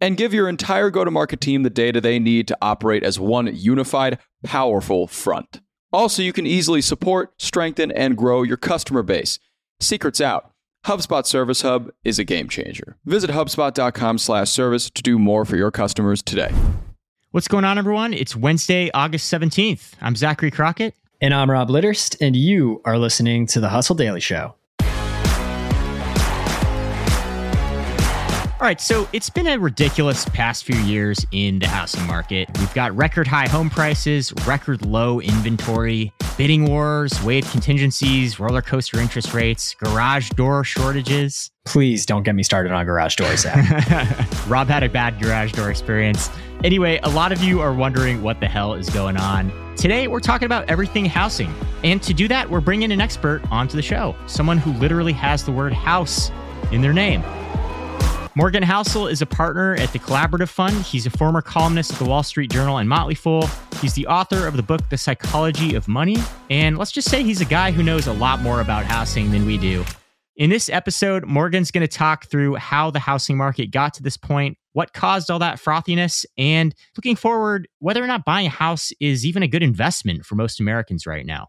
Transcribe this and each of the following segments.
And give your entire go to market team the data they need to operate as one unified, powerful front. Also, you can easily support, strengthen, and grow your customer base. Secrets out. HubSpot Service Hub is a game changer. Visit hubspot.com/service to do more for your customers today. What's going on, everyone? It's Wednesday, August 17th. I'm Zachary Crockett. And I'm Rob Litterst, and you are listening to the Hustle Daily Show. All right, so it's been a ridiculous past few years in the housing market. We've got record high home prices, record low inventory, bidding wars, waive contingencies, roller coaster interest rates, garage door shortages. Please don't get me started on garage doors, Rob had a bad garage door experience. Anyway, a lot of you are wondering what the hell is going on. Today, we're talking about everything housing. And to do that, we're bringing an expert onto the show, someone who literally has the word house in their name. Morgan Housel is a partner at the Collaborative Fund. He's a former columnist at the Wall Street Journal and Motley Fool. He's the author of the book, The Psychology of Money. And let's just say he's a guy who knows a lot more about housing than we do. In this episode, Morgan's going to talk through how the housing market got to this point, what caused all that frothiness, and looking forward, whether or not buying a house is even a good investment for most Americans right now.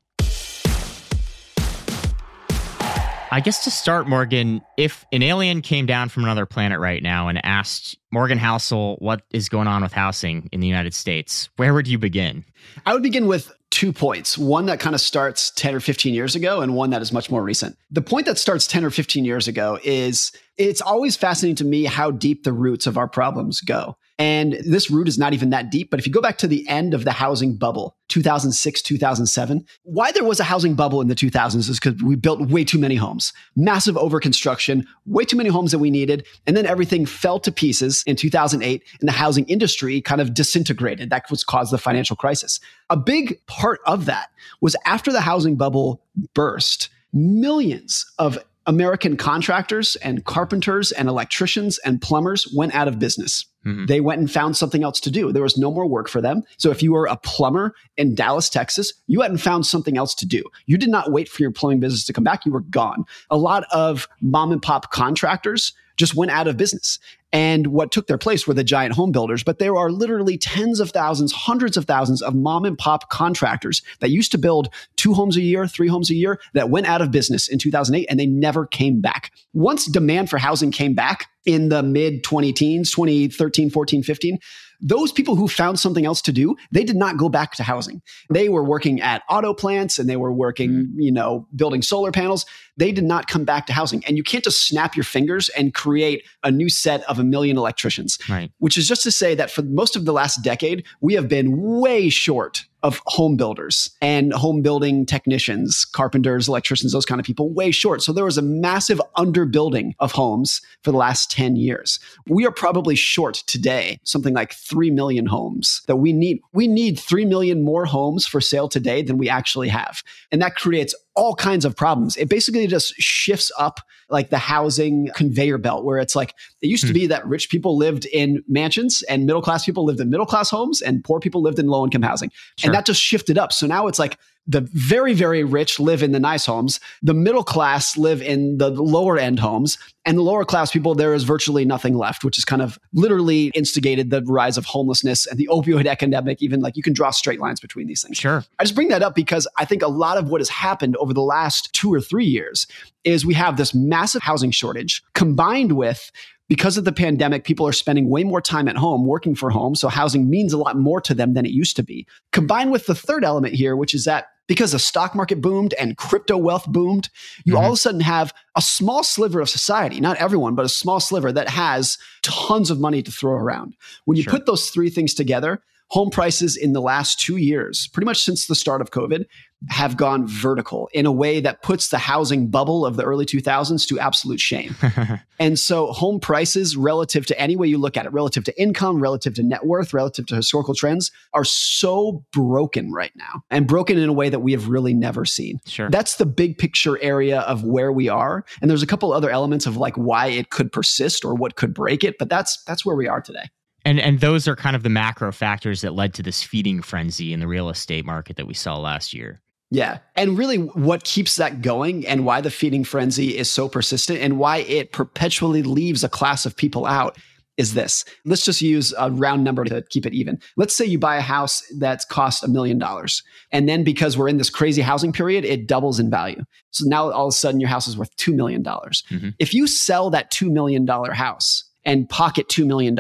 I guess to start, Morgan, if an alien came down from another planet right now and asked Morgan Housel what is going on with housing in the United States, where would you begin? I would begin with two points one that kind of starts 10 or 15 years ago, and one that is much more recent. The point that starts 10 or 15 years ago is it's always fascinating to me how deep the roots of our problems go. And this root is not even that deep. But if you go back to the end of the housing bubble, 2006, 2007, why there was a housing bubble in the 2000s is because we built way too many homes, massive overconstruction, way too many homes that we needed. And then everything fell to pieces in 2008 and the housing industry kind of disintegrated. That was caused the financial crisis. A big part of that was after the housing bubble burst, millions of American contractors and carpenters and electricians and plumbers went out of business. Mm-hmm. They went and found something else to do. There was no more work for them. So if you were a plumber in Dallas, Texas, you hadn't found something else to do. You did not wait for your plumbing business to come back. You were gone. A lot of mom and pop contractors just went out of business. And what took their place were the giant home builders. But there are literally tens of thousands, hundreds of thousands of mom and pop contractors that used to build two homes a year, three homes a year, that went out of business in 2008 and they never came back. Once demand for housing came back in the mid 20 teens, 2013, 14, 15, those people who found something else to do, they did not go back to housing. They were working at auto plants and they were working, mm-hmm. you know, building solar panels. They did not come back to housing. And you can't just snap your fingers and create a new set of a million electricians. Right. Which is just to say that for most of the last decade, we have been way short of home builders and home building technicians, carpenters, electricians, those kind of people, way short. So there was a massive underbuilding of homes for the last 10 years. We are probably short today, something like 3 million homes that we need. We need 3 million more homes for sale today than we actually have. And that creates all kinds of problems. It basically just shifts up like the housing conveyor belt where it's like it used hmm. to be that rich people lived in mansions and middle class people lived in middle class homes and poor people lived in low income housing. Sure. And that just shifted up. So now it's like the very, very rich live in the nice homes. The middle class live in the lower end homes. And the lower class people, there is virtually nothing left, which is kind of literally instigated the rise of homelessness and the opioid epidemic. Even like you can draw straight lines between these things. Sure. I just bring that up because I think a lot of what has happened over the last two or three years is we have this massive housing shortage combined with because of the pandemic, people are spending way more time at home working for home. So housing means a lot more to them than it used to be. Combined with the third element here, which is that because the stock market boomed and crypto wealth boomed, you mm-hmm. all of a sudden have a small sliver of society, not everyone, but a small sliver that has tons of money to throw around. When you sure. put those three things together, home prices in the last two years, pretty much since the start of COVID, have gone vertical in a way that puts the housing bubble of the early 2000s to absolute shame. and so, home prices, relative to any way you look at it, relative to income, relative to net worth, relative to historical trends, are so broken right now and broken in a way that we have really never seen. Sure. That's the big picture area of where we are. And there's a couple other elements of like why it could persist or what could break it, but that's that's where we are today. And and those are kind of the macro factors that led to this feeding frenzy in the real estate market that we saw last year. Yeah. And really, what keeps that going and why the feeding frenzy is so persistent and why it perpetually leaves a class of people out is this. Let's just use a round number to keep it even. Let's say you buy a house that's cost a million dollars. And then because we're in this crazy housing period, it doubles in value. So now all of a sudden your house is worth $2 million. Mm-hmm. If you sell that $2 million house, and pocket $2 million.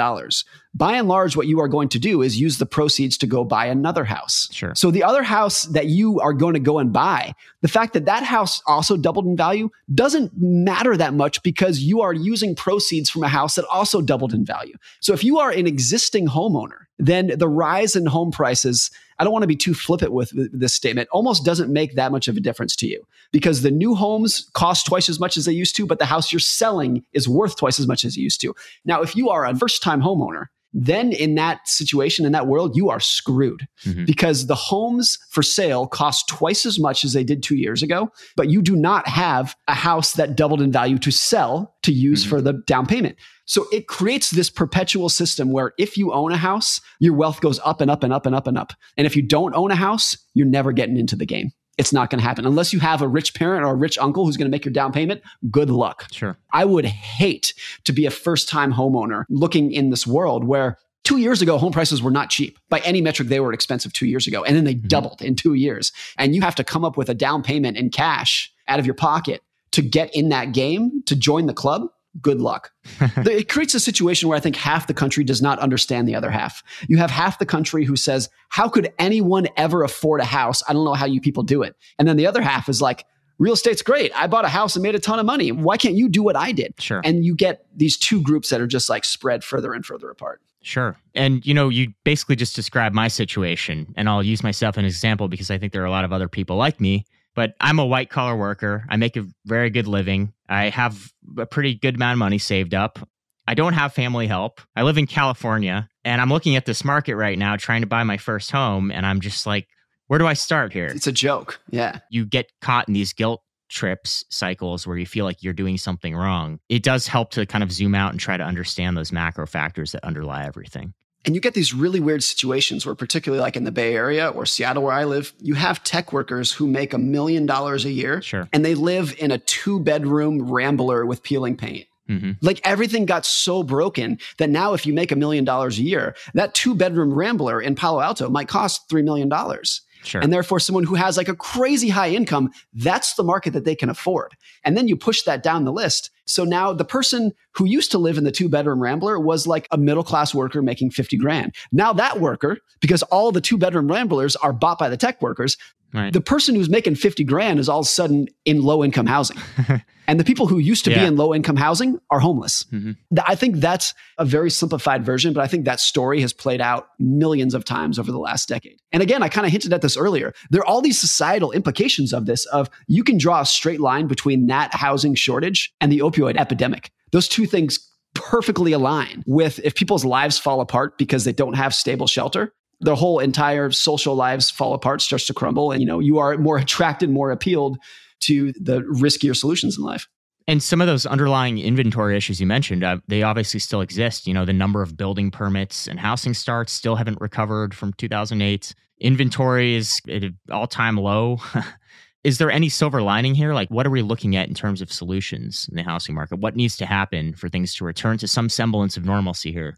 By and large, what you are going to do is use the proceeds to go buy another house. Sure. So the other house that you are going to go and buy, the fact that that house also doubled in value doesn't matter that much because you are using proceeds from a house that also doubled in value. So if you are an existing homeowner, then the rise in home prices I don't want to be too flippant with this statement, almost doesn't make that much of a difference to you because the new homes cost twice as much as they used to, but the house you're selling is worth twice as much as it used to. Now, if you are a first time homeowner, then in that situation, in that world, you are screwed mm-hmm. because the homes for sale cost twice as much as they did two years ago, but you do not have a house that doubled in value to sell to use mm-hmm. for the down payment. So it creates this perpetual system where if you own a house, your wealth goes up and up and up and up and up. And if you don't own a house, you're never getting into the game. It's not going to happen unless you have a rich parent or a rich uncle who's going to make your down payment. Good luck. Sure. I would hate to be a first time homeowner looking in this world where two years ago, home prices were not cheap. By any metric, they were expensive two years ago. And then they mm-hmm. doubled in two years. And you have to come up with a down payment in cash out of your pocket to get in that game, to join the club good luck. it creates a situation where I think half the country does not understand the other half. You have half the country who says, How could anyone ever afford a house? I don't know how you people do it. And then the other half is like, Real estate's great. I bought a house and made a ton of money. Why can't you do what I did? Sure. And you get these two groups that are just like spread further and further apart. Sure. And you know, you basically just described my situation, and I'll use myself as an example because I think there are a lot of other people like me but I'm a white collar worker. I make a very good living. I have a pretty good amount of money saved up. I don't have family help. I live in California and I'm looking at this market right now trying to buy my first home. And I'm just like, where do I start here? It's a joke. Yeah. You get caught in these guilt trips cycles where you feel like you're doing something wrong. It does help to kind of zoom out and try to understand those macro factors that underlie everything. And you get these really weird situations where, particularly like in the Bay Area or Seattle, where I live, you have tech workers who make a million dollars a year. Sure. And they live in a two bedroom rambler with peeling paint. Mm-hmm. Like everything got so broken that now, if you make a million dollars a year, that two bedroom rambler in Palo Alto might cost $3 million. Sure. And therefore, someone who has like a crazy high income, that's the market that they can afford. And then you push that down the list. So now the person who used to live in the two bedroom rambler was like a middle class worker making 50 grand. Now that worker, because all the two bedroom ramblers are bought by the tech workers, Right. The person who's making 50 grand is all of a sudden in low income housing. and the people who used to yeah. be in low income housing are homeless. Mm-hmm. I think that's a very simplified version, but I think that story has played out millions of times over the last decade. And again, I kind of hinted at this earlier. There are all these societal implications of this of you can draw a straight line between that housing shortage and the opioid epidemic. Those two things perfectly align with if people's lives fall apart because they don't have stable shelter, their whole entire social lives fall apart, starts to crumble, and you know you are more attracted, more appealed to the riskier solutions in life. And some of those underlying inventory issues you mentioned, uh, they obviously still exist. You know, the number of building permits and housing starts still haven't recovered from 2008. Inventory is at an all time low. is there any silver lining here? Like, what are we looking at in terms of solutions in the housing market? What needs to happen for things to return to some semblance of normalcy here?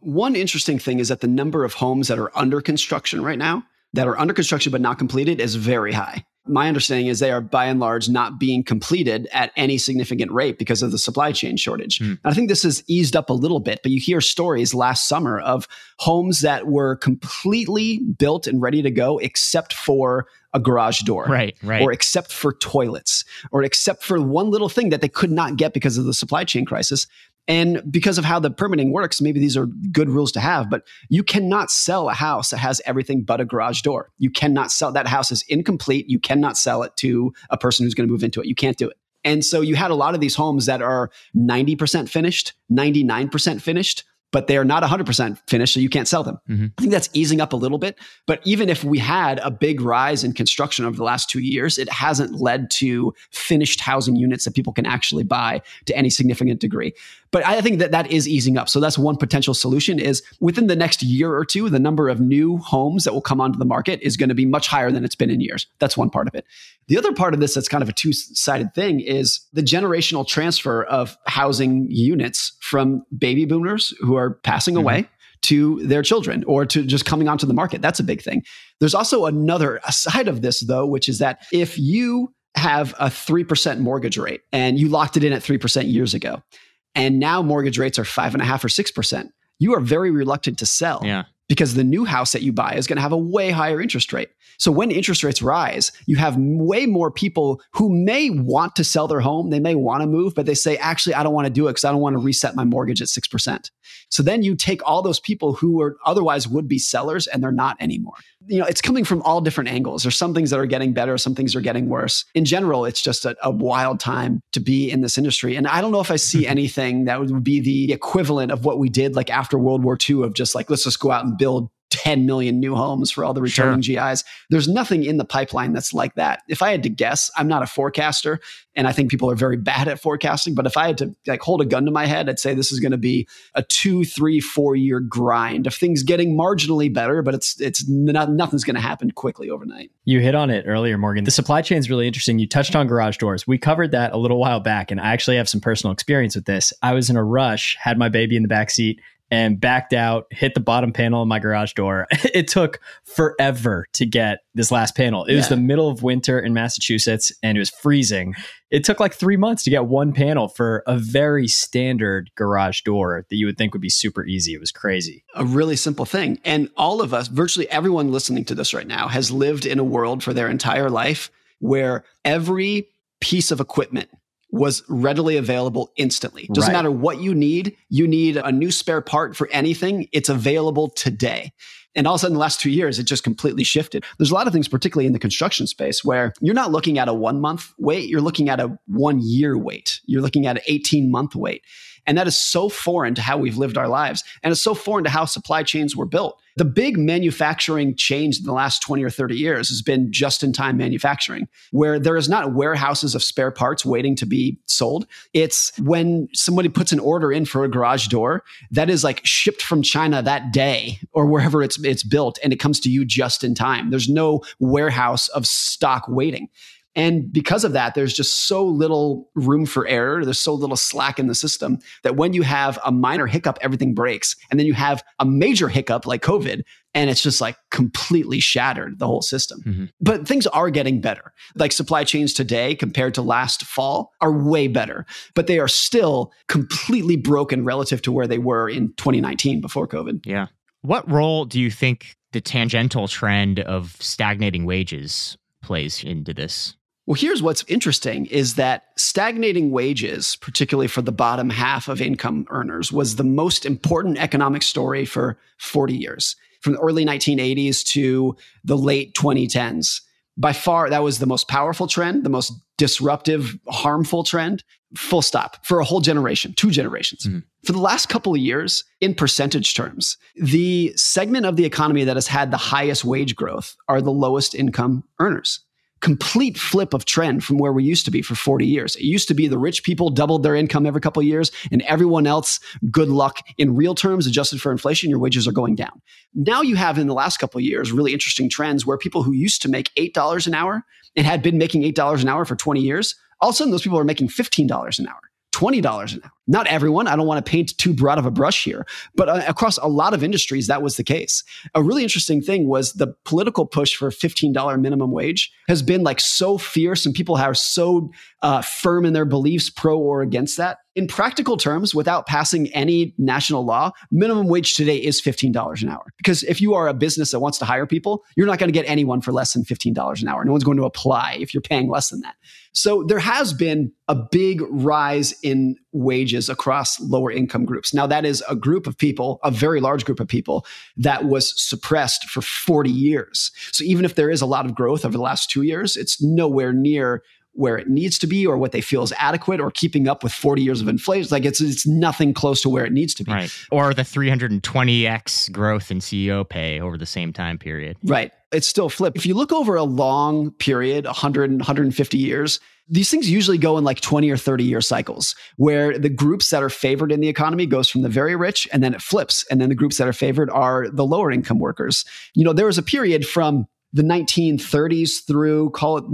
One interesting thing is that the number of homes that are under construction right now, that are under construction but not completed, is very high. My understanding is they are by and large not being completed at any significant rate because of the supply chain shortage. Mm. I think this has eased up a little bit, but you hear stories last summer of homes that were completely built and ready to go except for a garage door. Right, right. Or except for toilets, or except for one little thing that they could not get because of the supply chain crisis And because of how the permitting works, maybe these are good rules to have, but you cannot sell a house that has everything but a garage door. You cannot sell that house is incomplete. You cannot sell it to a person who's going to move into it. You can't do it. And so you had a lot of these homes that are 90% finished, 99% finished, but they are not 100% finished, so you can't sell them. Mm-hmm. I think that's easing up a little bit. But even if we had a big rise in construction over the last two years, it hasn't led to finished housing units that people can actually buy to any significant degree. But I think that that is easing up. So that's one potential solution is within the next year or two, the number of new homes that will come onto the market is going to be much higher than it's been in years. That's one part of it. The other part of this that's kind of a two-sided thing is the generational transfer of housing units from baby boomers who are passing mm-hmm. away to their children or to just coming onto the market. That's a big thing. There's also another side of this though, which is that if you have a 3% mortgage rate and you locked it in at 3% years ago, and now mortgage rates are five and a half or 6%, you are very reluctant to sell. Yeah because the new house that you buy is going to have a way higher interest rate. So when interest rates rise, you have way more people who may want to sell their home. They may want to move, but they say, actually, I don't want to do it because I don't want to reset my mortgage at 6%. So then you take all those people who are otherwise would be sellers and they're not anymore. You know, it's coming from all different angles. There's some things that are getting better, some things are getting worse. In general, it's just a, a wild time to be in this industry. And I don't know if I see anything that would be the equivalent of what we did like after World War II of just like, let's just go out and build 10 million new homes for all the returning sure. GIs. There's nothing in the pipeline that's like that. If I had to guess, I'm not a forecaster and I think people are very bad at forecasting, but if I had to like hold a gun to my head, I'd say this is going to be a two, three, four year grind of things getting marginally better, but it's it's not nothing's going to happen quickly overnight. You hit on it earlier, Morgan. The supply chain is really interesting. You touched on garage doors. We covered that a little while back, and I actually have some personal experience with this. I was in a rush, had my baby in the back seat, and backed out, hit the bottom panel of my garage door. it took forever to get this last panel. It yeah. was the middle of winter in Massachusetts and it was freezing. It took like three months to get one panel for a very standard garage door that you would think would be super easy. It was crazy. A really simple thing. And all of us, virtually everyone listening to this right now, has lived in a world for their entire life where every piece of equipment was readily available instantly. Doesn't right. matter what you need. You need a new spare part for anything. It's available today. And all of a sudden, the last two years, it just completely shifted. There's a lot of things, particularly in the construction space, where you're not looking at a one month wait, you're looking at a one year wait. You're looking at an 18 month wait. And that is so foreign to how we've lived our lives. And it's so foreign to how supply chains were built. The big manufacturing change in the last 20 or 30 years has been just in time manufacturing, where there is not warehouses of spare parts waiting to be sold. It's when somebody puts an order in for a garage door that is like shipped from China that day or wherever it's, it's built and it comes to you just in time. There's no warehouse of stock waiting. And because of that, there's just so little room for error. There's so little slack in the system that when you have a minor hiccup, everything breaks. And then you have a major hiccup like COVID, and it's just like completely shattered the whole system. Mm-hmm. But things are getting better. Like supply chains today compared to last fall are way better, but they are still completely broken relative to where they were in 2019 before COVID. Yeah. What role do you think the tangential trend of stagnating wages plays into this? Well, here's what's interesting is that stagnating wages, particularly for the bottom half of income earners, was the most important economic story for 40 years, from the early 1980s to the late 2010s. By far, that was the most powerful trend, the most disruptive, harmful trend, full stop, for a whole generation, two generations. Mm-hmm. For the last couple of years, in percentage terms, the segment of the economy that has had the highest wage growth are the lowest income earners complete flip of trend from where we used to be for 40 years. It used to be the rich people doubled their income every couple of years and everyone else, good luck in real terms, adjusted for inflation, your wages are going down. Now you have in the last couple of years really interesting trends where people who used to make $8 an hour and had been making $8 an hour for 20 years, all of a sudden those people are making $15 an hour. $20 an hour. Not everyone. I don't want to paint too broad of a brush here, but uh, across a lot of industries, that was the case. A really interesting thing was the political push for $15 minimum wage has been like so fierce and people are so uh, firm in their beliefs, pro or against that. In practical terms, without passing any national law, minimum wage today is $15 an hour. Because if you are a business that wants to hire people, you're not going to get anyone for less than $15 an hour. No one's going to apply if you're paying less than that. So there has been a big rise in wages across lower income groups. Now, that is a group of people, a very large group of people that was suppressed for 40 years. So even if there is a lot of growth over the last two years, it's nowhere near where it needs to be or what they feel is adequate or keeping up with 40 years of inflation. Like it's it's nothing close to where it needs to be. Right. Or the 320x growth in CEO pay over the same time period. Right. It's still flipped. If you look over a long period, 100 150 years, these things usually go in like 20 or 30 year cycles where the groups that are favored in the economy goes from the very rich and then it flips and then the groups that are favored are the lower income workers. You know, there was a period from the 1930s through call it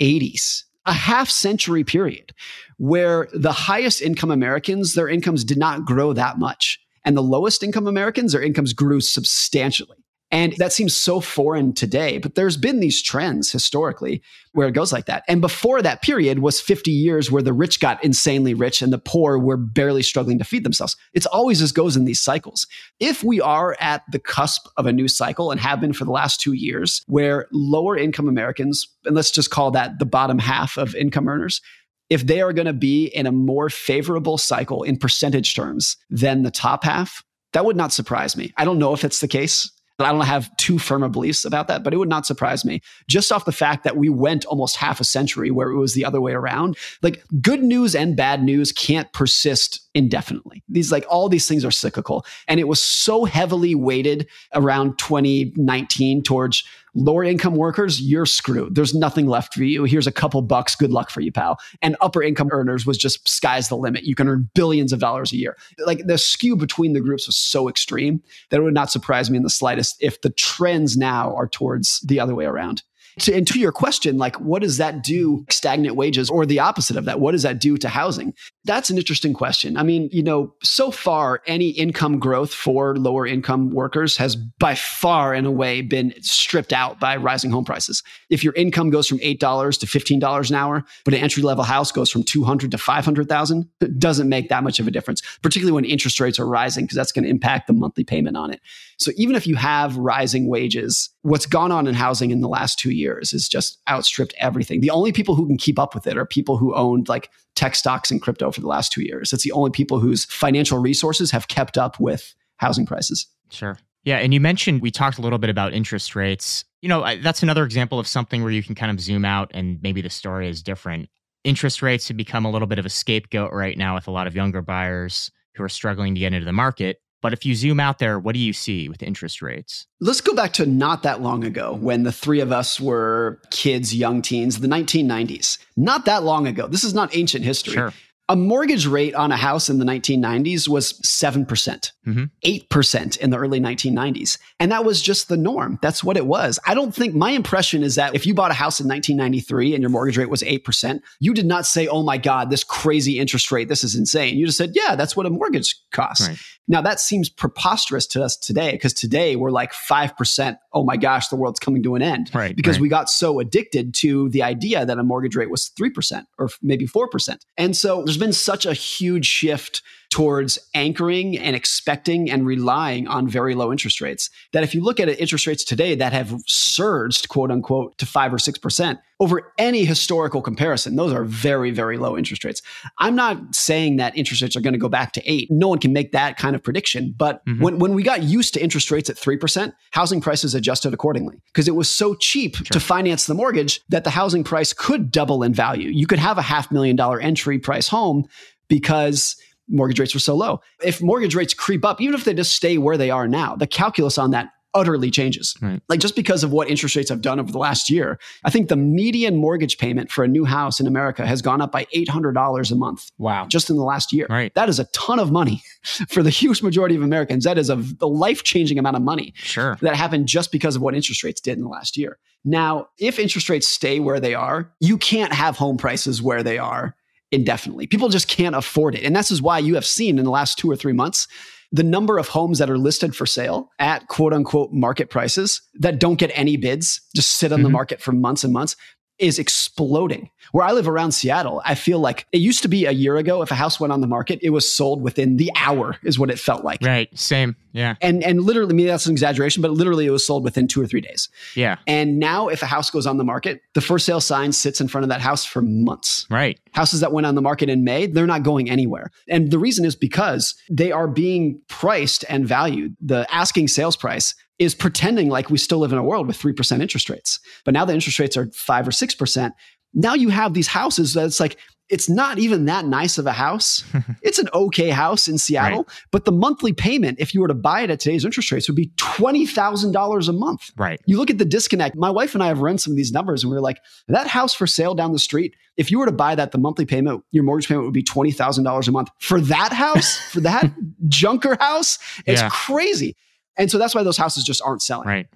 1980s a half century period where the highest income Americans, their incomes did not grow that much. And the lowest income Americans, their incomes grew substantially. And that seems so foreign today, but there's been these trends historically where it goes like that. And before that period was 50 years where the rich got insanely rich and the poor were barely struggling to feed themselves. It's always just goes in these cycles. If we are at the cusp of a new cycle and have been for the last two years where lower income Americans, and let's just call that the bottom half of income earners, if they are going to be in a more favorable cycle in percentage terms than the top half, that would not surprise me. I don't know if it's the case. I don't have too firm a beliefs about that, but it would not surprise me just off the fact that we went almost half a century where it was the other way around. Like good news and bad news can't persist indefinitely. These like all these things are cyclical. And it was so heavily weighted around 2019 towards lower income workers, you're screwed. There's nothing left for you. Here's a couple bucks. Good luck for you, pal. And upper income earners was just sky's the limit. You can earn billions of dollars a year. Like the skew between the groups was so extreme that it would not surprise me in the slightest if the trends now are towards the other way around. To, and to your question, like, what does that do stagnant wages or the opposite of that? What does that do to housing? That's an interesting question. I mean, you know, so far, any income growth for lower income workers has by far and away been stripped out by rising home prices. If your income goes from $8 to $15 an hour, but an entry level house goes from 200 to 500,000, it doesn't make that much of a difference, particularly when interest rates are rising, because that's going to impact the monthly payment on it. So even if you have rising wages, what's gone on in housing in the last two years is just outstripped everything. The only people who can keep up with it are people who owned like tech stocks and crypto for the last two years. It's the only people whose financial resources have kept up with housing prices. Sure. Yeah. And you mentioned we talked a little bit about interest rates. You know, that's another example of something where you can kind of zoom out and maybe the story is different. Interest rates have become a little bit of a scapegoat right now with a lot of younger buyers who are struggling to get into the market. But if you zoom out there, what do you see with interest rates? Let's go back to not that long ago when the three of us were kids, young teens, the 1990s. Not that long ago. This is not ancient history. Sure. A mortgage rate on a house in the 1990s was 7%, percent mm-hmm. 8% in the early 1990s. And that was just the norm. That's what it was. I don't think my impression is that if you bought a house in 1993 and your mortgage rate was 8%, you did not say, oh my God, this crazy interest rate, this is insane. You just said, yeah, that's what a mortgage costs. Right. Now, that seems preposterous to us today because today we're like 5%. Oh my gosh, the world's coming to an end. Right. Because right. we got so addicted to the idea that a mortgage rate was 3% or maybe 4%. And so there's been such a huge shift towards anchoring and expecting and relying on very low interest rates. That if you look at interest rates today that have surged, quote unquote, to five or 6%, over any historical comparison, those are very, very low interest rates. I'm not saying that interest rates are going to go back to eight. No one can make that kind of prediction. But mm-hmm. when, when we got used to interest rates at 3%, housing prices adjusted accordingly because it was so cheap sure. to finance the mortgage that the housing price could double in value. You could have a half million dollar entry price home because mortgage rates were so low. If mortgage rates creep up, even if they just stay where they are now, the calculus on that utterly changes. Right. Like just because of what interest rates have done over the last year, I think the median mortgage payment for a new house in America has gone up by $800 a month. Wow. Just in the last year. Right. That is a ton of money for the huge majority of Americans. That is a, a life changing amount of money. Sure. That happened just because of what interest rates did in the last year. Now, if interest rates stay where they are, you can't have home prices where they are indefinitely. People just can't afford it. And this is why you have seen in the last two or three months the number of homes that are listed for sale at quote unquote market prices that don't get any bids, just sit on mm-hmm. the market for months and months. Is exploding. Where I live around Seattle, I feel like it used to be a year ago, if a house went on the market, it was sold within the hour, is what it felt like. Right. Same. Yeah. And and literally, maybe that's an exaggeration, but literally it was sold within two or three days. Yeah. And now if a house goes on the market, the for sale sign sits in front of that house for months. Right. Houses that went on the market in May, they're not going anywhere. And the reason is because they are being priced and valued. The asking sales price is pretending like we still live in a world with 3% interest rates. But now the interest rates are 5 or 6%. Now you have these houses that's like it's not even that nice of a house. it's an okay house in Seattle, right. but the monthly payment, if you were to buy it at today's interest rates, would be $20,000 a month. Right. You look at the disconnect. My wife and I have run some of these numbers and we are like, that house for sale down the street, if you were to buy that, the monthly payment, your mortgage payment would be $20,000 a month. For that house, for that junker house, it's yeah. crazy. And so that's why those houses just aren't selling. Right.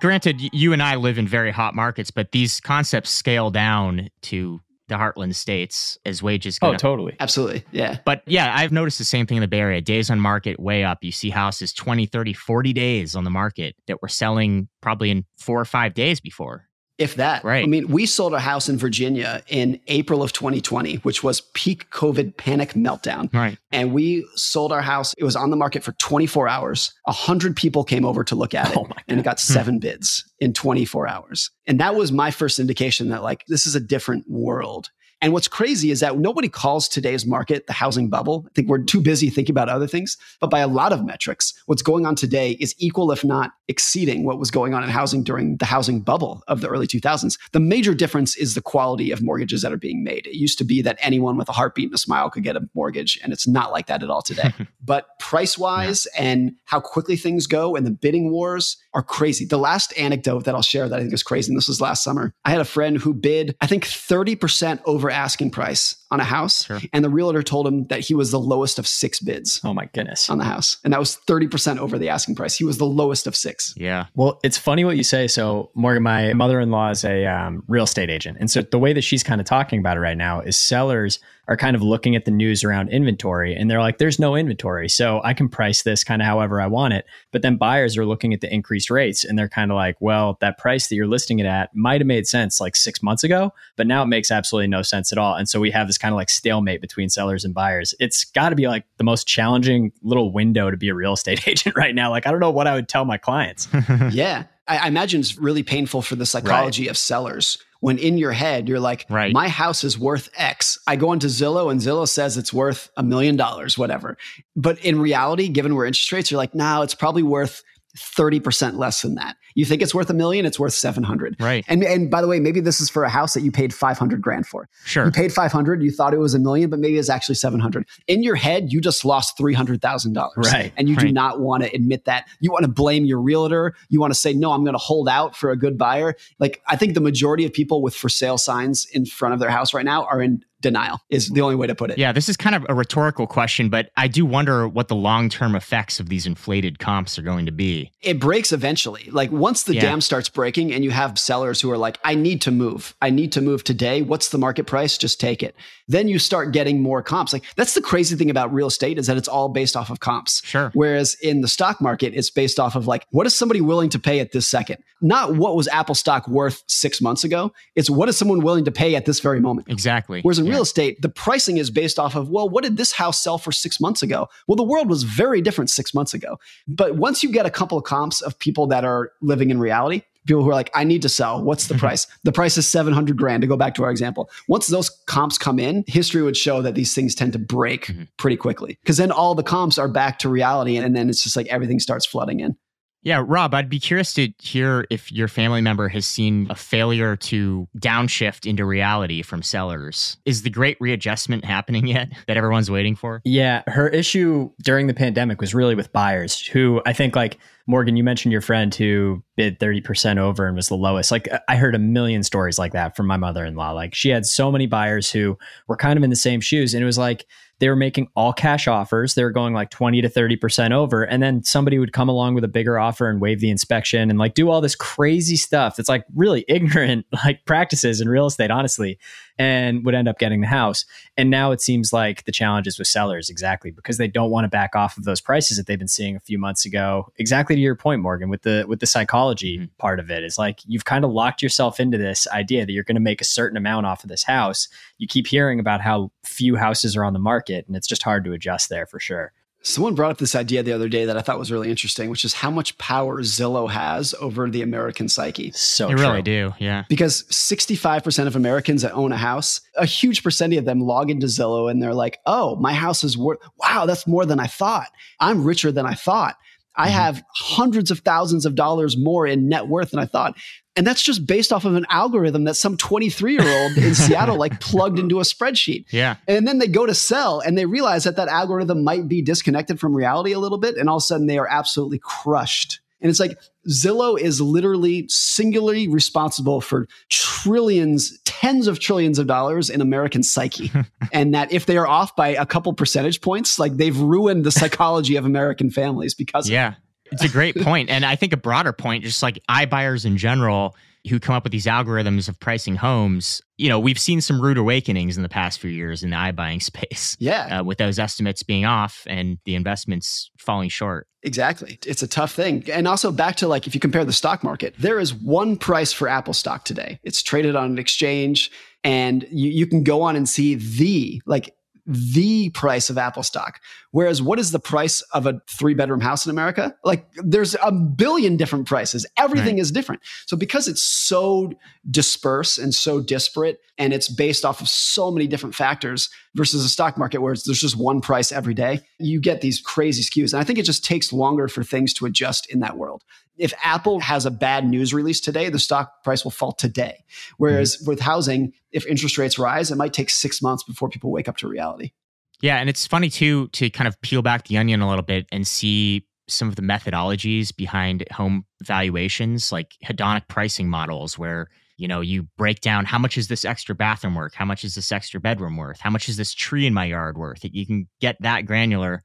Granted, you and I live in very hot markets, but these concepts scale down to the heartland states as wages go. Oh, totally. Absolutely. Yeah. But yeah, I've noticed the same thing in the Bay Area. Days on market way up. You see houses 20, 30, 40 days on the market that were selling probably in four or five days before if that. Right. I mean, we sold a house in Virginia in April of 2020, which was peak COVID panic meltdown. Right. And we sold our house. It was on the market for 24 hours. A hundred people came over to look at it, oh and it got hmm. seven bids in 24 hours. And that was my first indication that like this is a different world. And what's crazy is that nobody calls today's market the housing bubble. I think we're too busy thinking about other things. But by a lot of metrics, what's going on today is equal, if not exceeding, what was going on in housing during the housing bubble of the early 2000s. The major difference is the quality of mortgages that are being made. It used to be that anyone with a heartbeat and a smile could get a mortgage, and it's not like that at all today. but price wise yeah. and how quickly things go and the bidding wars are crazy. The last anecdote that I'll share that I think is crazy, and this was last summer, I had a friend who bid, I think, 30% over asking price on a house. Sure. And the realtor told him that he was the lowest of six bids. Oh my goodness. On the house. And that was 30% over the asking price. He was the lowest of six. Yeah. Well, it's funny what you say. So, Morgan, my mother in law is a um, real estate agent. And so the way that she's kind of talking about it right now is sellers are kind of looking at the news around inventory and they're like, there's no inventory. So I can price this kind of however I want it. But then buyers are looking at the increased rates and they're kind of like, well, that price that you're listing it at might have made sense like six months ago, but now it makes absolutely no sense at all. And so we have this kind of like stalemate between sellers and buyers. It's got to be like the most challenging little window to be a real estate agent right now. Like, I don't know what I would tell my clients. yeah. I, I imagine it's really painful for the psychology right. of sellers when in your head you're like, right. my house is worth X. I go into Zillow and Zillow says it's worth a million dollars, whatever. But in reality, given where interest rates, you're like, no, nah, it's probably worth 30% less than that. You think it's worth a million, it's worth 700. Right. And and by the way, maybe this is for a house that you paid 500 grand for. Sure. You paid 500, you thought it was a million, but maybe it's actually 700. In your head, you just lost $300,000. Right. And you right. do not want to admit that. You want to blame your realtor. You want to say, "No, I'm going to hold out for a good buyer." Like I think the majority of people with for sale signs in front of their house right now are in denial is the only way to put it. Yeah, this is kind of a rhetorical question, but I do wonder what the long term effects of these inflated comps are going to be. It breaks eventually. Like once the yeah. dam starts breaking and you have sellers who are like, I need to move. I need to move today. What's the market price? Just take it. Then you start getting more comps. Like that's the crazy thing about real estate is that it's all based off of comps. Sure. Whereas in the stock market, it's based off of like, what is somebody willing to pay at this second? Not what was Apple stock worth six months ago. It's what is someone willing to pay at this very moment. Exactly. Whereas in yeah. real estate, the pricing is based off of, well, what did this house sell for six months ago? Well, the world was very different six months ago. But once you get a couple of comps of people that are living in reality, people who are like, I need to sell. What's the mm-hmm. price? The price is 700 grand to go back to our example. Once those comps come in, history would show that these things tend to break mm-hmm. pretty quickly because then all the comps are back to reality. And then it's just like everything starts flooding in. Yeah, Rob, I'd be curious to hear if your family member has seen a failure to downshift into reality from sellers. Is the great readjustment happening yet that everyone's waiting for? Yeah, her issue during the pandemic was really with buyers who I think like Morgan, you mentioned your friend who bid 30% over and was the lowest. Like I heard a million stories like that from my mother-in-law. Like she had so many buyers who were kind of in the same shoes and it was like they were making all cash offers. They were going like 20 to 30% over. And then somebody would come along with a bigger offer and waive the inspection and like do all this crazy stuff that's like really ignorant like practices in real estate, honestly. And would end up getting the house. And now it seems like the challenge is with sellers exactly because they don't want to back off of those prices that they've been seeing a few months ago. Exactly to your point, Morgan, with the with the psychology mm-hmm. part of it is like you've kind of locked yourself into this idea that you're going to make a certain amount off of this house. You keep hearing about how few houses are on the market, and it's just hard to adjust there for sure. Someone brought up this idea the other day that I thought was really interesting, which is how much power Zillow has over the American psyche. So they true. really do, yeah. Because 65% of Americans that own a house, a huge percentage of them log into Zillow and they're like, oh, my house is worth, wow, that's more than I thought. I'm richer than I thought. I mm-hmm. have hundreds of thousands of dollars more in net worth than I thought. And that's just based off of an algorithm that some 23 year old in Seattle like plugged into a spreadsheet. Yeah. And then they go to sell and they realize that that algorithm might be disconnected from reality a little bit. And all of a sudden they are absolutely crushed. And it's like Zillow is literally singularly responsible for trillions, tens of trillions of dollars in American psyche. and that if they are off by a couple percentage points, like they've ruined the psychology of American families because yeah. It's a great point. And I think a broader point, just like iBuyers in general, who come up with these algorithms of pricing homes, you know, we've seen some rude awakenings in the past few years in the iBuying space. Yeah. Uh, with those estimates being off and the investments falling short. Exactly. It's a tough thing. And also back to like, if you compare the stock market, there is one price for Apple stock today. It's traded on an exchange and you, you can go on and see the like the price of Apple stock. Whereas, what is the price of a three bedroom house in America? Like, there's a billion different prices. Everything right. is different. So, because it's so dispersed and so disparate, and it's based off of so many different factors versus a stock market where there's just one price every day, you get these crazy skews. And I think it just takes longer for things to adjust in that world. If Apple has a bad news release today, the stock price will fall today. Whereas mm-hmm. with housing, if interest rates rise, it might take six months before people wake up to reality. Yeah, and it's funny too to kind of peel back the onion a little bit and see some of the methodologies behind home valuations, like hedonic pricing models, where you know you break down how much is this extra bathroom worth, how much is this extra bedroom worth, how much is this tree in my yard worth. You can get that granular,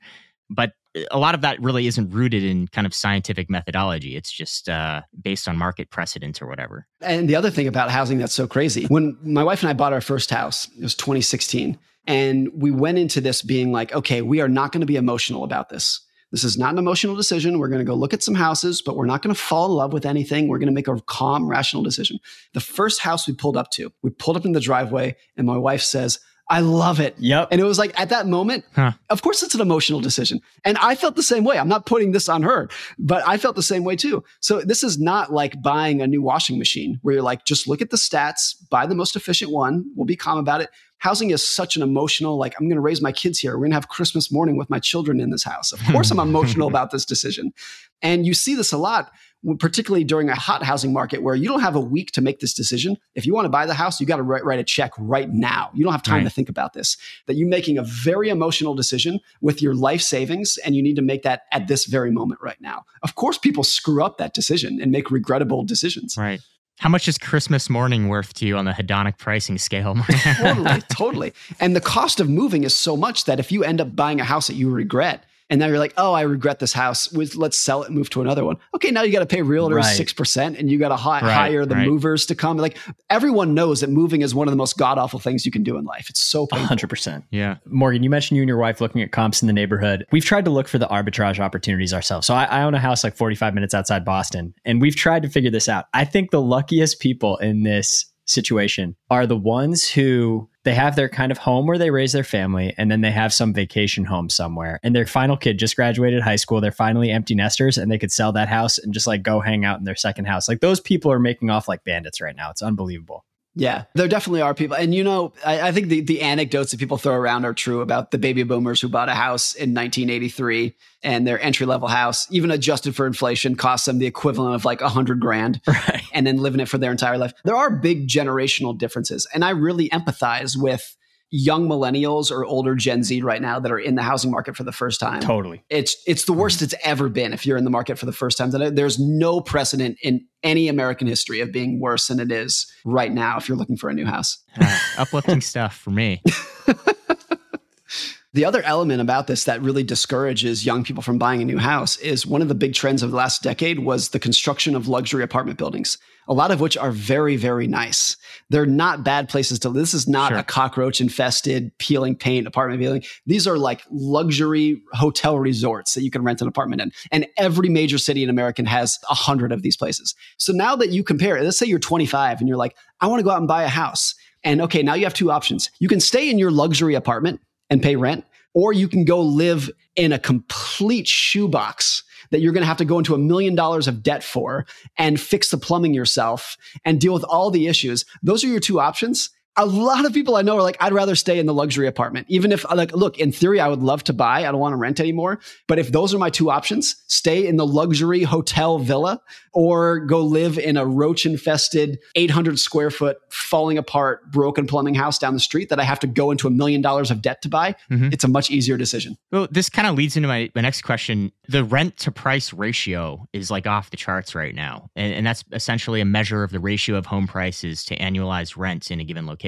but a lot of that really isn't rooted in kind of scientific methodology. It's just uh, based on market precedent or whatever. And the other thing about housing that's so crazy when my wife and I bought our first house, it was 2016 and we went into this being like, okay, we are not going to be emotional about this. This is not an emotional decision. We're going to go look at some houses, but we're not going to fall in love with anything. We're going to make a calm, rational decision. The first house we pulled up to, we pulled up in the driveway, and my wife says, I love it. Yep. And it was like at that moment, huh. of course, it's an emotional decision. And I felt the same way. I'm not putting this on her, but I felt the same way too. So this is not like buying a new washing machine where you're like, just look at the stats, buy the most efficient one. We'll be calm about it housing is such an emotional like i'm going to raise my kids here we're going to have christmas morning with my children in this house of course i'm emotional about this decision and you see this a lot particularly during a hot housing market where you don't have a week to make this decision if you want to buy the house you got to write, write, a check right now you don't have time right. to think about this that you're making a very emotional decision with your life savings and you need to make that at this very moment right now of course people screw up that decision and make regrettable decisions right how much is Christmas morning worth to you on the hedonic pricing scale? totally, totally. And the cost of moving is so much that if you end up buying a house that you regret, and now you're like, oh, I regret this house. Let's sell it and move to another one. Okay, now you got to pay realtors six right. percent, and you got to hi- right, hire the right. movers to come. Like everyone knows that moving is one of the most god awful things you can do in life. It's so hundred percent. Yeah, Morgan, you mentioned you and your wife looking at comps in the neighborhood. We've tried to look for the arbitrage opportunities ourselves. So I, I own a house like 45 minutes outside Boston, and we've tried to figure this out. I think the luckiest people in this situation are the ones who they have their kind of home where they raise their family and then they have some vacation home somewhere. And their final kid just graduated high school. They're finally empty nesters and they could sell that house and just like go hang out in their second house. Like those people are making off like bandits right now. It's unbelievable yeah, there definitely are people. And you know, I, I, think the, the anecdotes that people throw around are true about the baby boomers who bought a house in 1983 and their entry level house, even adjusted for inflation, cost them the equivalent of like a hundred grand right. and then living it for their entire life. There are big generational differences. And I really empathize with young millennials or older Gen Z right now that are in the housing market for the first time. Totally. It's it's the worst it's ever been if you're in the market for the first time. There's no precedent in any American history of being worse than it is right now if you're looking for a new house. Uh, uplifting stuff for me. The other element about this that really discourages young people from buying a new house is one of the big trends of the last decade was the construction of luxury apartment buildings, a lot of which are very, very nice. They're not bad places to live. This is not sure. a cockroach infested, peeling paint apartment building. These are like luxury hotel resorts that you can rent an apartment in. And every major city in America has a hundred of these places. So now that you compare, let's say you're 25 and you're like, I want to go out and buy a house. And okay, now you have two options. You can stay in your luxury apartment and pay rent, or you can go live in a complete shoebox that you're going to have to go into a million dollars of debt for and fix the plumbing yourself and deal with all the issues. Those are your two options a lot of people I know are like, I'd rather stay in the luxury apartment. Even if, like, look, in theory, I would love to buy. I don't want to rent anymore. But if those are my two options, stay in the luxury hotel villa or go live in a roach infested 800 square foot, falling apart, broken plumbing house down the street that I have to go into a million dollars of debt to buy, mm-hmm. it's a much easier decision. Well, this kind of leads into my, my next question. The rent to price ratio is like off the charts right now. And, and that's essentially a measure of the ratio of home prices to annualized rent in a given location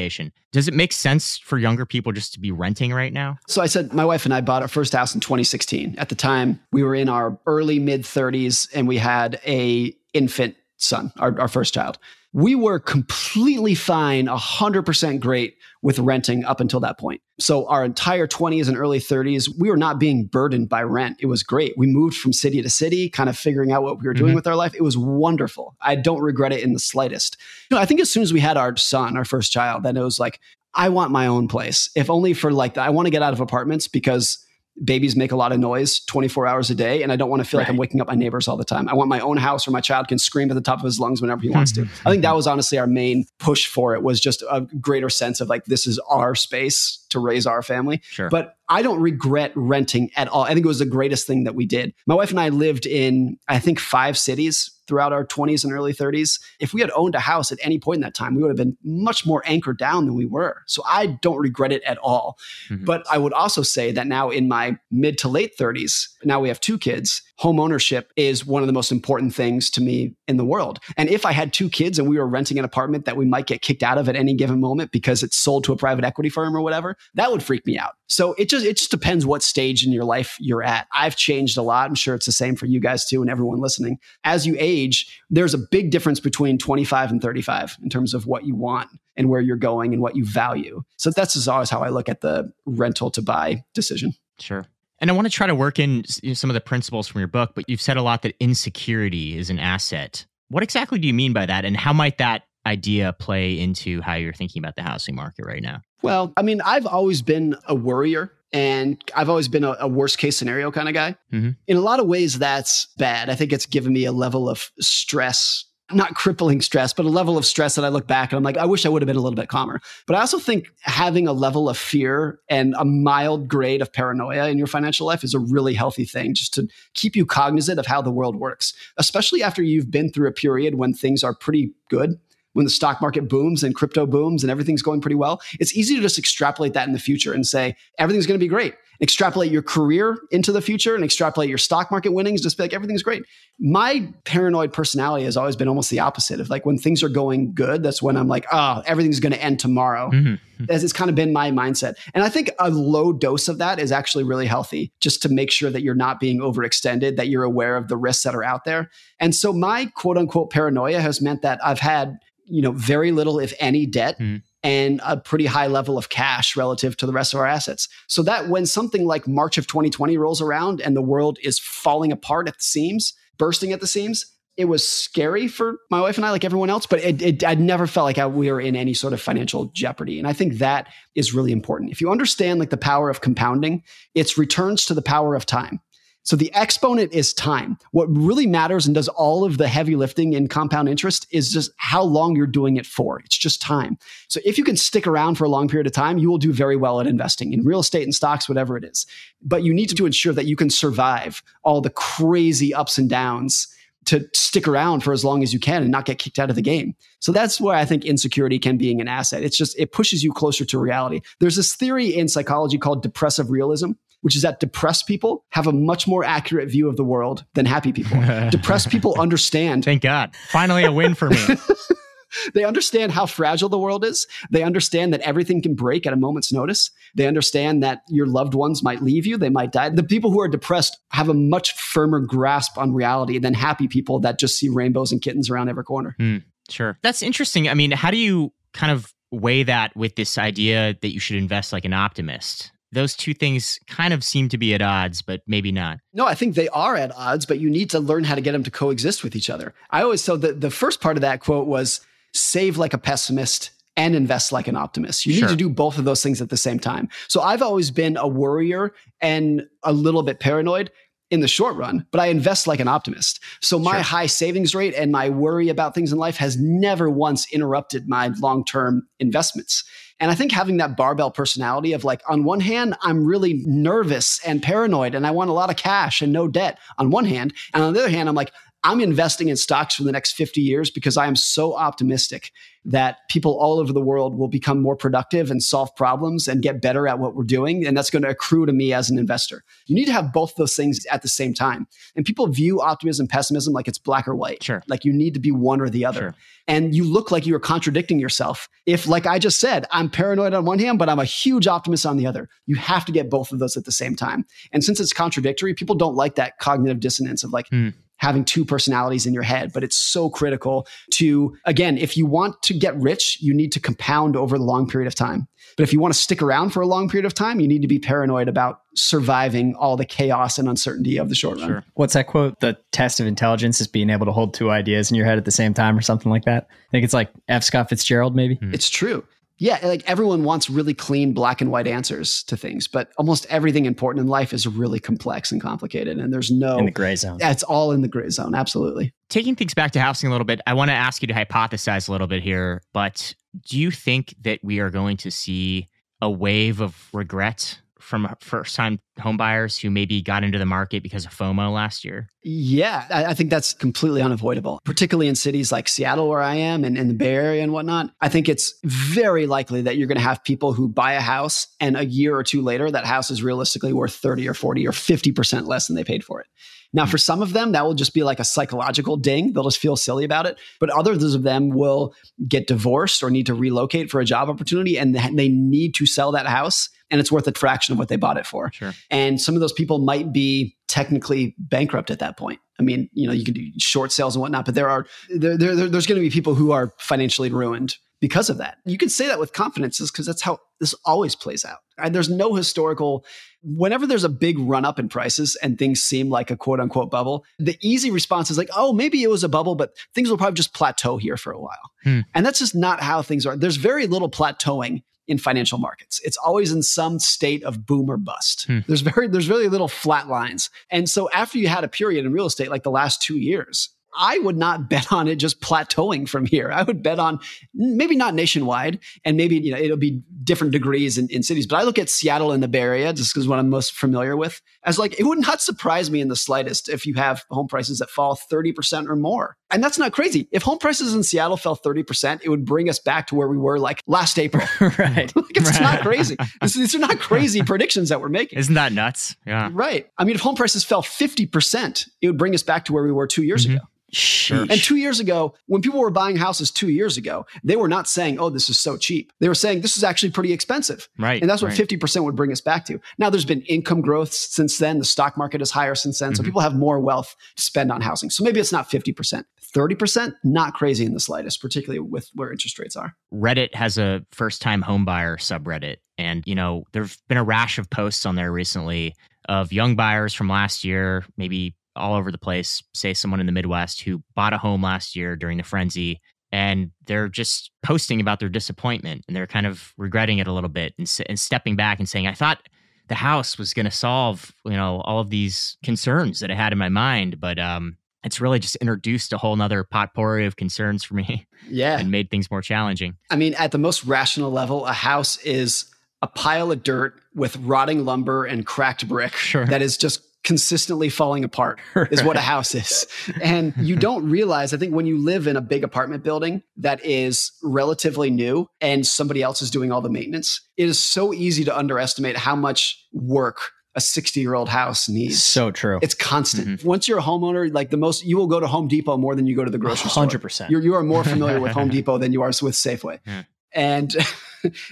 Does it make sense for younger people just to be renting right now? So I said my wife and I bought our first house in 2016. At the time, we were in our early mid 30s and we had a infant son, our, our first child we were completely fine, 100% great with renting up until that point. So our entire 20s and early 30s, we were not being burdened by rent. It was great. We moved from city to city, kind of figuring out what we were doing mm-hmm. with our life. It was wonderful. I don't regret it in the slightest. You know, I think as soon as we had our son, our first child, then it was like, I want my own place. If only for like, I want to get out of apartments because babies make a lot of noise 24 hours a day and i don't want to feel right. like i'm waking up my neighbors all the time. I want my own house where my child can scream at the top of his lungs whenever he wants to. Mm-hmm. I think that mm-hmm. was honestly our main push for it was just a greater sense of like this is our space to raise our family. Sure. but I don't regret renting at all. I think it was the greatest thing that we did. My wife and I lived in, I think, five cities throughout our 20s and early 30s. If we had owned a house at any point in that time, we would have been much more anchored down than we were. So I don't regret it at all. Mm-hmm. But I would also say that now in my mid to late 30s, now we have two kids home ownership is one of the most important things to me in the world. And if I had two kids and we were renting an apartment that we might get kicked out of at any given moment because it's sold to a private equity firm or whatever, that would freak me out. So it just it just depends what stage in your life you're at. I've changed a lot. I'm sure it's the same for you guys too and everyone listening. As you age, there's a big difference between 25 and 35 in terms of what you want and where you're going and what you value. So that's just always how I look at the rental to buy decision. Sure. And I want to try to work in some of the principles from your book, but you've said a lot that insecurity is an asset. What exactly do you mean by that? And how might that idea play into how you're thinking about the housing market right now? Well, I mean, I've always been a worrier and I've always been a, a worst case scenario kind of guy. Mm-hmm. In a lot of ways, that's bad. I think it's given me a level of stress not crippling stress, but a level of stress that I look back and I'm like, I wish I would have been a little bit calmer. But I also think having a level of fear and a mild grade of paranoia in your financial life is a really healthy thing just to keep you cognizant of how the world works, especially after you've been through a period when things are pretty good when the stock market booms and crypto booms and everything's going pretty well, it's easy to just extrapolate that in the future and say, everything's going to be great. Extrapolate your career into the future and extrapolate your stock market winnings, just be like, everything's great. My paranoid personality has always been almost the opposite of like when things are going good, that's when I'm like, oh, everything's going to end tomorrow. Mm-hmm. As it's kind of been my mindset. And I think a low dose of that is actually really healthy just to make sure that you're not being overextended, that you're aware of the risks that are out there. And so my quote unquote paranoia has meant that I've had you know very little if any debt mm. and a pretty high level of cash relative to the rest of our assets so that when something like march of 2020 rolls around and the world is falling apart at the seams bursting at the seams it was scary for my wife and I, like everyone else, but it, it, I never felt like I, we were in any sort of financial jeopardy. And I think that is really important. If you understand like the power of compounding, it's returns to the power of time. So the exponent is time. What really matters and does all of the heavy lifting in compound interest is just how long you're doing it for. It's just time. So if you can stick around for a long period of time, you will do very well at investing in real estate and stocks, whatever it is. But you need to ensure that you can survive all the crazy ups and downs to stick around for as long as you can and not get kicked out of the game. So that's where I think insecurity can be an asset. It's just, it pushes you closer to reality. There's this theory in psychology called depressive realism, which is that depressed people have a much more accurate view of the world than happy people. depressed people understand. Thank God. Finally, a win for me. they understand how fragile the world is. They understand that everything can break at a moment's notice. They understand that your loved ones might leave you, they might die. The people who are depressed have a much firmer grasp on reality than happy people that just see rainbows and kittens around every corner. Mm, sure. That's interesting. I mean, how do you kind of weigh that with this idea that you should invest like an optimist? Those two things kind of seem to be at odds, but maybe not. No, I think they are at odds, but you need to learn how to get them to coexist with each other. I always so the, the first part of that quote was save like a pessimist and invest like an optimist. You sure. need to do both of those things at the same time. So I've always been a worrier and a little bit paranoid in the short run, but I invest like an optimist. So my sure. high savings rate and my worry about things in life has never once interrupted my long-term investments. And I think having that barbell personality of like, on one hand, I'm really nervous and paranoid and I want a lot of cash and no debt on one hand. And on the other hand, I'm like, I'm investing in stocks for the next 50 years because I am so optimistic that people all over the world will become more productive and solve problems and get better at what we're doing. And that's going to accrue to me as an investor. You need to have both those things at the same time. And people view optimism, pessimism like it's black or white. Sure. Like you need to be one or the other. Sure. And you look like you're contradicting yourself. If, like I just said, I'm paranoid on one hand, but I'm a huge optimist on the other. You have to get both of those at the same time. And since it's contradictory, people don't like that cognitive dissonance of like, mm having two personalities in your head, but it's so critical to, again, if you want to get rich, you need to compound over the long period of time. But if you want to stick around for a long period of time, you need to be paranoid about surviving all the chaos and uncertainty of the short run. Sure. What's that quote? The test of intelligence is being able to hold two ideas in your head at the same time or something like that. I think it's like F. Scott Fitzgerald, maybe. Mm. It's true. Yeah, like everyone wants really clean black and white answers to things, but almost everything important in life is really complex and complicated. And there's no in the gray zone. Yeah, it's all in the gray zone. Absolutely. Taking things back to housing a little bit, I want to ask you to hypothesize a little bit here, but do you think that we are going to see a wave of regret from first time homebuyers who maybe got into the market because of FOMO last year? Yeah, I, think that's completely unavoidable, particularly in cities like Seattle, where I am, and in the Bay Area and whatnot. I think it's very likely that you're going to have people who buy a house and a year or two later, that house is realistically worth 30 or 40 or 50% less than they paid for it. Now, hmm. for some of them, that will just be like a psychological ding. They'll just feel silly about it. But others of them will get divorced or need to relocate for a job opportunity and they need to sell that house and it's worth a fraction of what they bought it for. Sure. And some of those people might be technically bankrupt at that point. I mean, you know, you can do short sales and whatnot, but there are there, there there's going to be people who are financially ruined because of that. You can say that with confidence because that's how this always plays out. And there's no historical, whenever there's a big run up in prices and things seem like a quote unquote bubble, the easy response is like, oh, maybe it was a bubble, but things will probably just plateau here for a while. Hmm. And that's just not how things are. There's very little plateauing in financial markets. It's always in some state of boom or bust. Hmm. There's very there's very little flat lines. And so after you had a period in real estate like the last 2 years, I would not bet on it just plateauing from here. I would bet on maybe not nationwide, and maybe you know it'll be different degrees in, in cities. But I look at Seattle and the Bay Area just because what I'm most familiar with as like it would not surprise me in the slightest if you have home prices that fall 30% or more. And that's not crazy. If home prices in Seattle fell 30%, it would bring us back to where we were like last April. right. like it's right. not crazy. these are not crazy predictions that we're making. Isn't that nuts? Yeah. Right. I mean, if home prices fell 50%, it would bring us back to where we were two years mm-hmm. ago. Sheesh. And two years ago, when people were buying houses two years ago, they were not saying, oh, this is so cheap. They were saying, this is actually pretty expensive. Right. And that's what right. 50% would bring us back to. Now, there's been income growth since then. The stock market is higher since then. Mm-hmm. So people have more wealth to spend on housing. So maybe it's not 50%. 30%, not crazy in the slightest, particularly with where interest rates are. Reddit has a first time homebuyer subreddit. And, you know, there's been a rash of posts on there recently of young buyers from last year, maybe all over the place, say someone in the Midwest who bought a home last year during the frenzy and they're just posting about their disappointment and they're kind of regretting it a little bit and, and stepping back and saying, I thought the house was going to solve, you know, all of these concerns that I had in my mind, but um, it's really just introduced a whole nother potpourri of concerns for me. Yeah. And made things more challenging. I mean, at the most rational level, a house is a pile of dirt with rotting lumber and cracked brick sure. that is just consistently falling apart is what a house is. And you don't realize, I think when you live in a big apartment building that is relatively new and somebody else is doing all the maintenance, it is so easy to underestimate how much work a 60 year old house needs. So true. It's constant. Mm-hmm. Once you're a homeowner, like the most, you will go to Home Depot more than you go to the grocery 100%. store. 100%. You're, you are more familiar with Home Depot than you are with Safeway. Yeah. And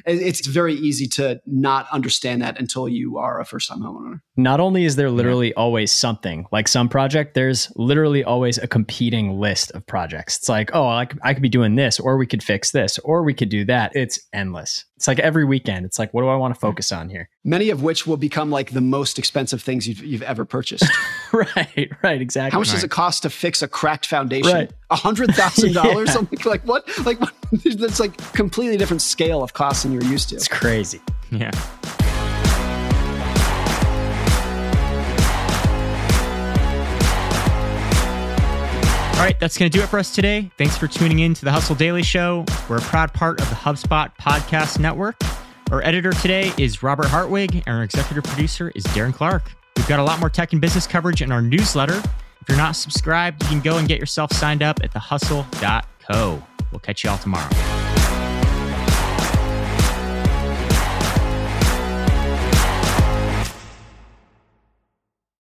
it's very easy to not understand that until you are a first time homeowner. Not only is there literally always something like some project, there's literally always a competing list of projects. It's like, oh, I, I could be doing this, or we could fix this, or we could do that. It's endless. It's like every weekend. It's like, what do I want to focus on here? Many of which will become like the most expensive things you've, you've ever purchased. right, right, exactly. How much right. does it cost to fix a cracked foundation? A hundred thousand dollars? Something Like what? Like what? That's like completely different scale of costs than you're used to. It's crazy. Yeah. Right, that's going to do it for us today. Thanks for tuning in to the Hustle Daily Show. We're a proud part of the HubSpot Podcast Network. Our editor today is Robert Hartwig, and our executive producer is Darren Clark. We've got a lot more tech and business coverage in our newsletter. If you're not subscribed, you can go and get yourself signed up at thehustle.co. We'll catch you all tomorrow.